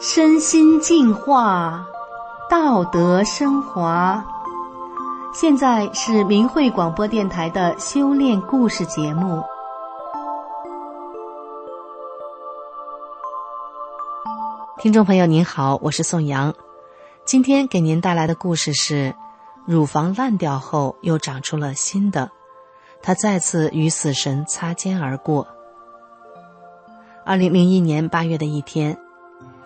身心净化，道德升华。现在是明慧广播电台的修炼故事节目。听众朋友您好，我是宋阳，今天给您带来的故事是：乳房烂掉后又长出了新的，他再次与死神擦肩而过。二零零一年八月的一天。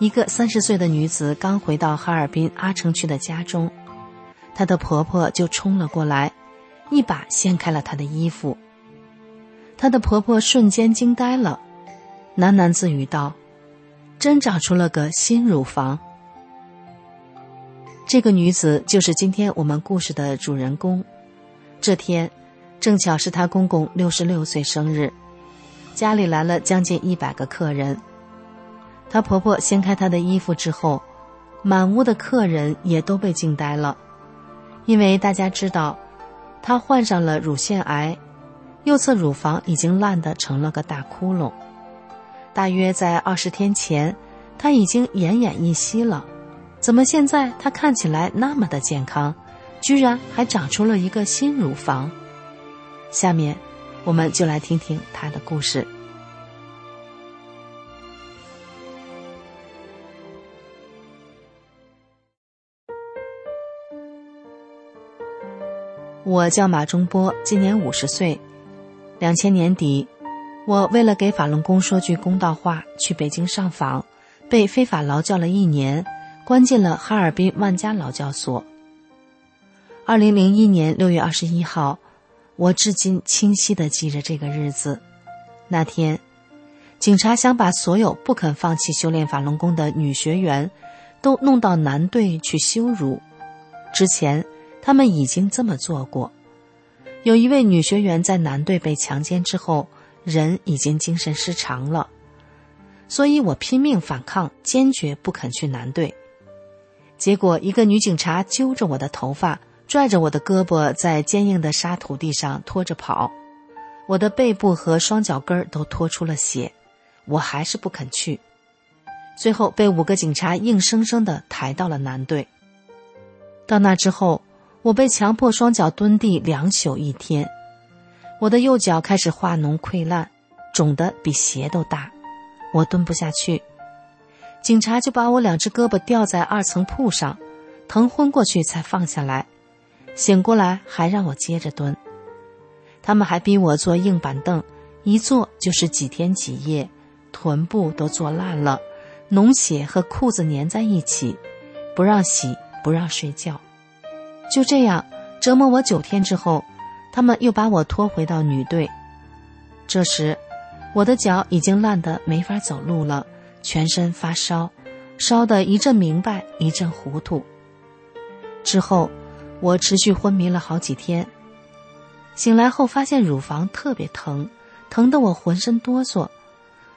一个三十岁的女子刚回到哈尔滨阿城区的家中，她的婆婆就冲了过来，一把掀开了她的衣服。她的婆婆瞬间惊呆了，喃喃自语道：“真长出了个新乳房。”这个女子就是今天我们故事的主人公。这天，正巧是她公公六十六岁生日，家里来了将近一百个客人。她婆婆掀开她的衣服之后，满屋的客人也都被惊呆了，因为大家知道，她患上了乳腺癌，右侧乳房已经烂得成了个大窟窿。大约在二十天前，她已经奄奄一息了，怎么现在她看起来那么的健康，居然还长出了一个新乳房？下面，我们就来听听他的故事。我叫马中波，今年五十岁。两千年底，我为了给法轮功说句公道话，去北京上访，被非法劳教了一年，关进了哈尔滨万家劳教所。二零零一年六月二十一号，我至今清晰的记着这个日子。那天，警察想把所有不肯放弃修炼法轮功的女学员，都弄到男队去羞辱。之前。他们已经这么做过。有一位女学员在男队被强奸之后，人已经精神失常了，所以我拼命反抗，坚决不肯去男队。结果，一个女警察揪着我的头发，拽着我的胳膊，在坚硬的沙土地上拖着跑，我的背部和双脚跟儿都拖出了血，我还是不肯去。最后，被五个警察硬生生的抬到了男队。到那之后。我被强迫双脚蹲地两宿一天，我的右脚开始化脓溃烂，肿得比鞋都大，我蹲不下去。警察就把我两只胳膊吊在二层铺上，疼昏过去才放下来，醒过来还让我接着蹲。他们还逼我坐硬板凳，一坐就是几天几夜，臀部都坐烂了，脓血和裤子粘在一起，不让洗，不让睡觉。就这样折磨我九天之后，他们又把我拖回到女队。这时，我的脚已经烂得没法走路了，全身发烧，烧得一阵明白一阵糊涂。之后，我持续昏迷了好几天。醒来后发现乳房特别疼，疼得我浑身哆嗦，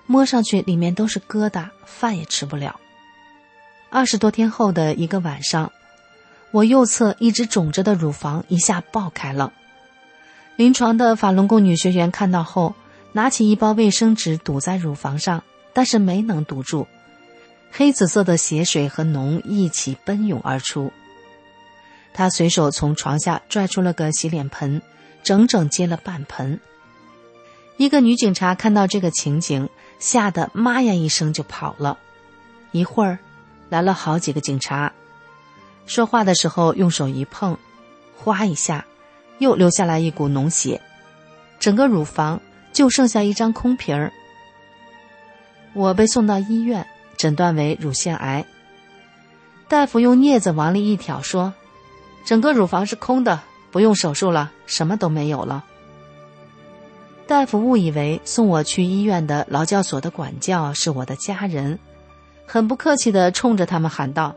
摸上去里面都是疙瘩，饭也吃不了。二十多天后的一个晚上。我右侧一直肿着的乳房一下爆开了，临床的法轮功女学员看到后，拿起一包卫生纸堵在乳房上，但是没能堵住，黑紫色的血水和脓一起奔涌而出。他随手从床下拽出了个洗脸盆，整整接了半盆。一个女警察看到这个情景，吓得妈呀一声就跑了。一会儿，来了好几个警察。说话的时候用手一碰，哗一下，又流下来一股脓血，整个乳房就剩下一张空皮儿。我被送到医院，诊断为乳腺癌。大夫用镊子往里一挑，说：“整个乳房是空的，不用手术了，什么都没有了。”大夫误以为送我去医院的劳教所的管教是我的家人，很不客气的冲着他们喊道。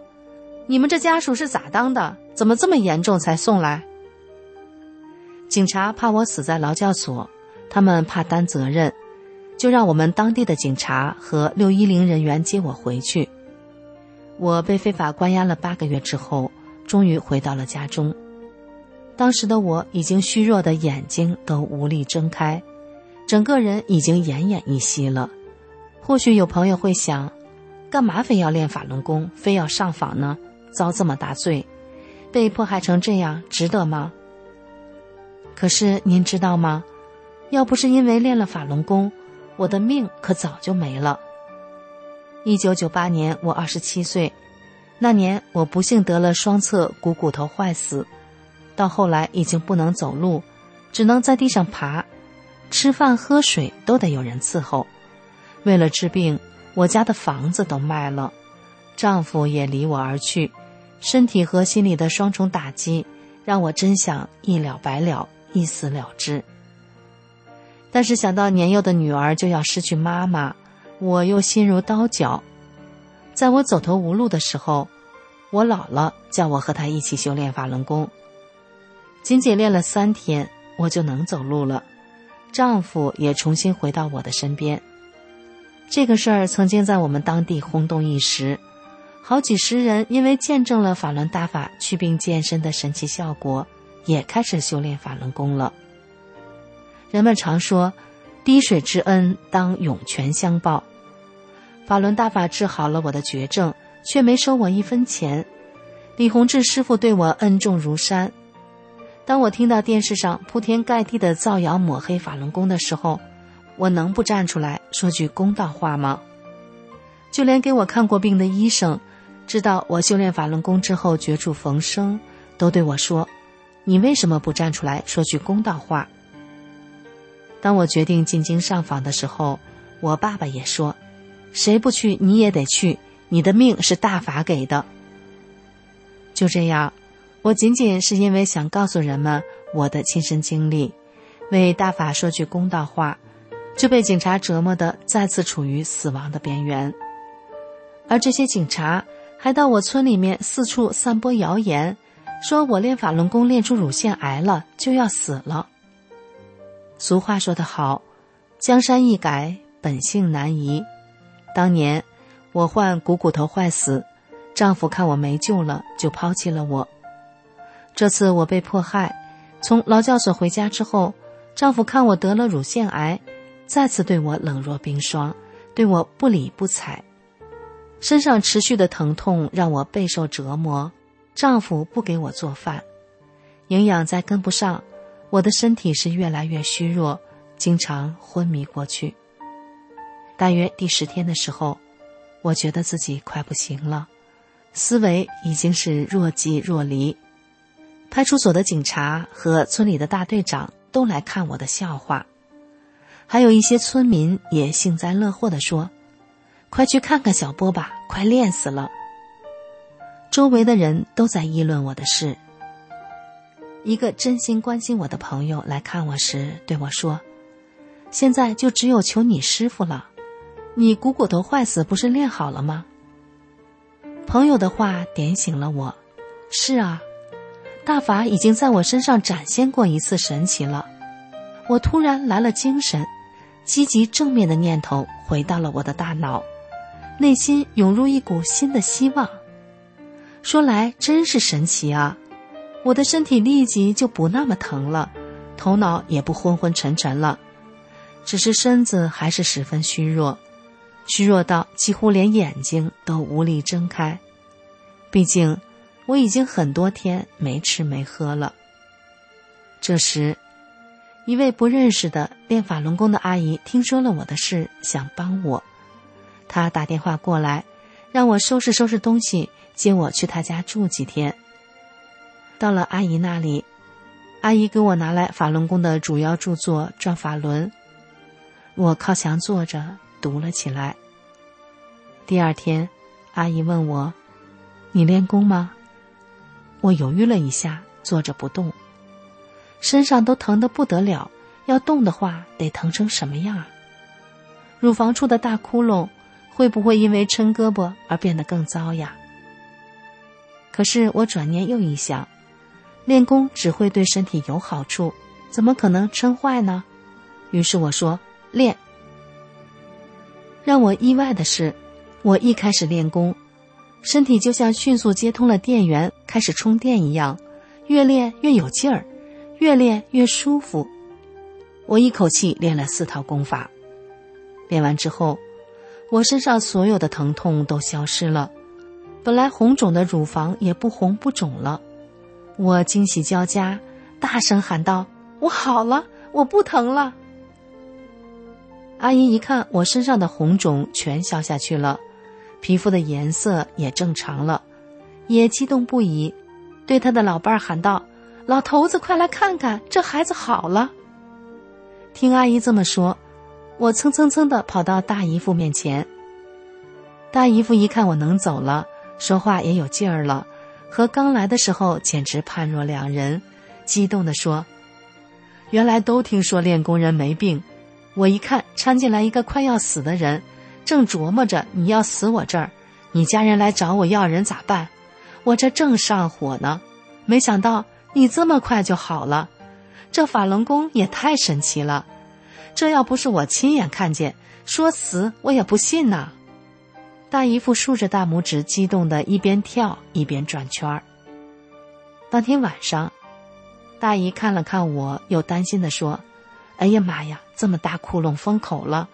你们这家属是咋当的？怎么这么严重才送来？警察怕我死在劳教所，他们怕担责任，就让我们当地的警察和六一零人员接我回去。我被非法关押了八个月之后，终于回到了家中。当时的我已经虚弱的眼睛都无力睁开，整个人已经奄奄一息了。或许有朋友会想，干嘛非要练法轮功，非要上访呢？遭这么大罪，被迫害成这样，值得吗？可是您知道吗？要不是因为练了法轮功，我的命可早就没了。一九九八年，我二十七岁，那年我不幸得了双侧股骨头坏死，到后来已经不能走路，只能在地上爬，吃饭喝水都得有人伺候。为了治病，我家的房子都卖了，丈夫也离我而去，身体和心理的双重打击，让我真想一了百了，一死了之。但是想到年幼的女儿就要失去妈妈，我又心如刀绞。在我走投无路的时候，我姥姥叫我和她一起修炼法轮功。仅仅练了三天，我就能走路了，丈夫也重新回到我的身边。这个事儿曾经在我们当地轰动一时，好几十人因为见证了法轮大法祛病健身的神奇效果，也开始修炼法轮功了。人们常说，滴水之恩当涌泉相报。法轮大法治好了我的绝症，却没收我一分钱。李洪志师傅对我恩重如山。当我听到电视上铺天盖地的造谣抹黑法轮功的时候，我能不站出来说句公道话吗？就连给我看过病的医生，知道我修炼法轮功之后绝处逢生，都对我说：“你为什么不站出来说句公道话？”当我决定进京上访的时候，我爸爸也说：“谁不去你也得去，你的命是大法给的。”就这样，我仅仅是因为想告诉人们我的亲身经历，为大法说句公道话，就被警察折磨的再次处于死亡的边缘。而这些警察还到我村里面四处散播谣言，说我练法轮功练出乳腺癌了，就要死了。俗话说得好，江山易改，本性难移。当年我患股骨头坏死，丈夫看我没救了，就抛弃了我。这次我被迫害，从劳教所回家之后，丈夫看我得了乳腺癌，再次对我冷若冰霜，对我不理不睬。身上持续的疼痛让我备受折磨，丈夫不给我做饭，营养再跟不上。我的身体是越来越虚弱，经常昏迷过去。大约第十天的时候，我觉得自己快不行了，思维已经是若即若离。派出所的警察和村里的大队长都来看我的笑话，还有一些村民也幸灾乐祸地说：“快去看看小波吧，快练死了。”周围的人都在议论我的事。一个真心关心我的朋友来看我时对我说：“现在就只有求你师傅了，你股骨头坏死不是练好了吗？”朋友的话点醒了我。是啊，大法已经在我身上展现过一次神奇了。我突然来了精神，积极正面的念头回到了我的大脑，内心涌入一股新的希望。说来真是神奇啊！我的身体立即就不那么疼了，头脑也不昏昏沉沉了，只是身子还是十分虚弱，虚弱到几乎连眼睛都无力睁开。毕竟我已经很多天没吃没喝了。这时，一位不认识的练法轮功的阿姨听说了我的事，想帮我，她打电话过来，让我收拾收拾东西，接我去她家住几天。到了阿姨那里，阿姨给我拿来法轮功的主要著作《转法轮》，我靠墙坐着读了起来。第二天，阿姨问我：“你练功吗？”我犹豫了一下，坐着不动，身上都疼得不得了，要动的话得疼成什么样？乳房处的大窟窿会不会因为抻胳膊而变得更糟呀？可是我转念又一想。练功只会对身体有好处，怎么可能撑坏呢？于是我说练。让我意外的是，我一开始练功，身体就像迅速接通了电源，开始充电一样，越练越有劲儿，越练越舒服。我一口气练了四套功法。练完之后，我身上所有的疼痛都消失了，本来红肿的乳房也不红不肿了。我惊喜交加，大声喊道：“我好了，我不疼了！”阿姨一看我身上的红肿全消下去了，皮肤的颜色也正常了，也激动不已，对他的老伴儿喊道：“老头子，快来看看，这孩子好了！”听阿姨这么说，我蹭蹭蹭的跑到大姨夫面前。大姨夫一看我能走了，说话也有劲儿了。和刚来的时候简直判若两人，激动地说：“原来都听说练功人没病，我一看掺进来一个快要死的人，正琢磨着你要死我这儿，你家人来找我要人咋办？我这正上火呢，没想到你这么快就好了，这法轮功也太神奇了，这要不是我亲眼看见，说死我也不信呐。”大姨夫竖着大拇指，激动的一边跳一边转圈儿。当天晚上，大姨看了看我，又担心的说：“哎呀妈呀，这么大窟窿封口了，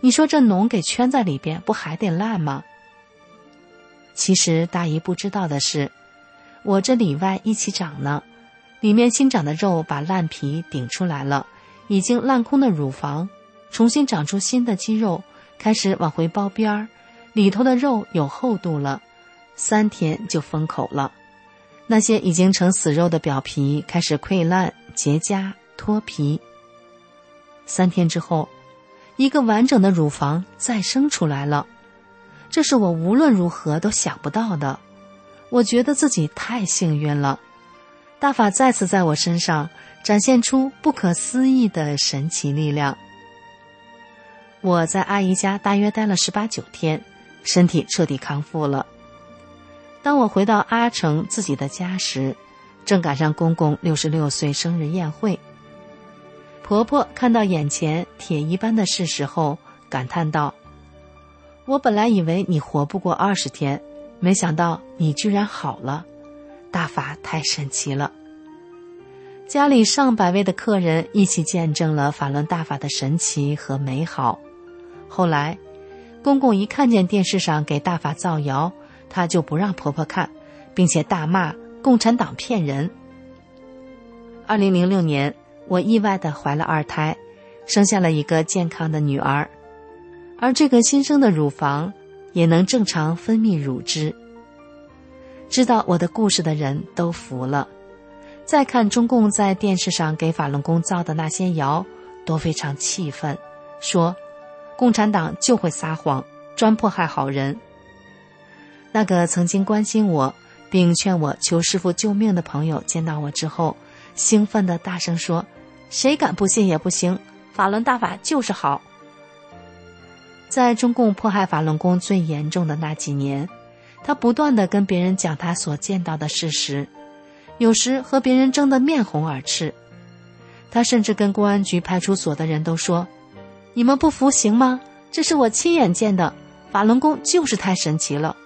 你说这脓给圈在里边，不还得烂吗？”其实大姨不知道的是，我这里外一起长呢，里面新长的肉把烂皮顶出来了，已经烂空的乳房重新长出新的肌肉，开始往回包边儿。里头的肉有厚度了，三天就封口了。那些已经成死肉的表皮开始溃烂、结痂、脱皮。三天之后，一个完整的乳房再生出来了，这是我无论如何都想不到的。我觉得自己太幸运了，大法再次在我身上展现出不可思议的神奇力量。我在阿姨家大约待了十八九天。身体彻底康复了。当我回到阿城自己的家时，正赶上公公六十六岁生日宴会。婆婆看到眼前铁一般的事实后，感叹道：“我本来以为你活不过二十天，没想到你居然好了，大法太神奇了。”家里上百位的客人一起见证了法轮大法的神奇和美好。后来。公公一看见电视上给大法造谣，他就不让婆婆看，并且大骂共产党骗人。二零零六年，我意外的怀了二胎，生下了一个健康的女儿，而这个新生的乳房也能正常分泌乳汁。知道我的故事的人都服了，再看中共在电视上给法轮功造的那些谣，都非常气愤，说。共产党就会撒谎，专迫害好人。那个曾经关心我并劝我求师傅救命的朋友，见到我之后，兴奋的大声说：“谁敢不信也不行，法轮大法就是好。”在中共迫害法轮功最严重的那几年，他不断的跟别人讲他所见到的事实，有时和别人争得面红耳赤。他甚至跟公安局派出所的人都说。你们不服行吗？这是我亲眼见的，法轮功就是太神奇了。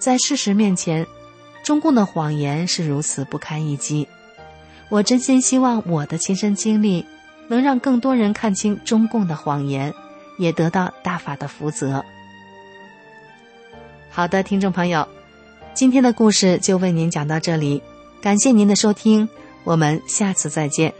在事实面前，中共的谎言是如此不堪一击。我真心希望我的亲身经历能让更多人看清中共的谎言，也得到大法的福泽。好的，听众朋友，今天的故事就为您讲到这里，感谢您的收听，我们下次再见。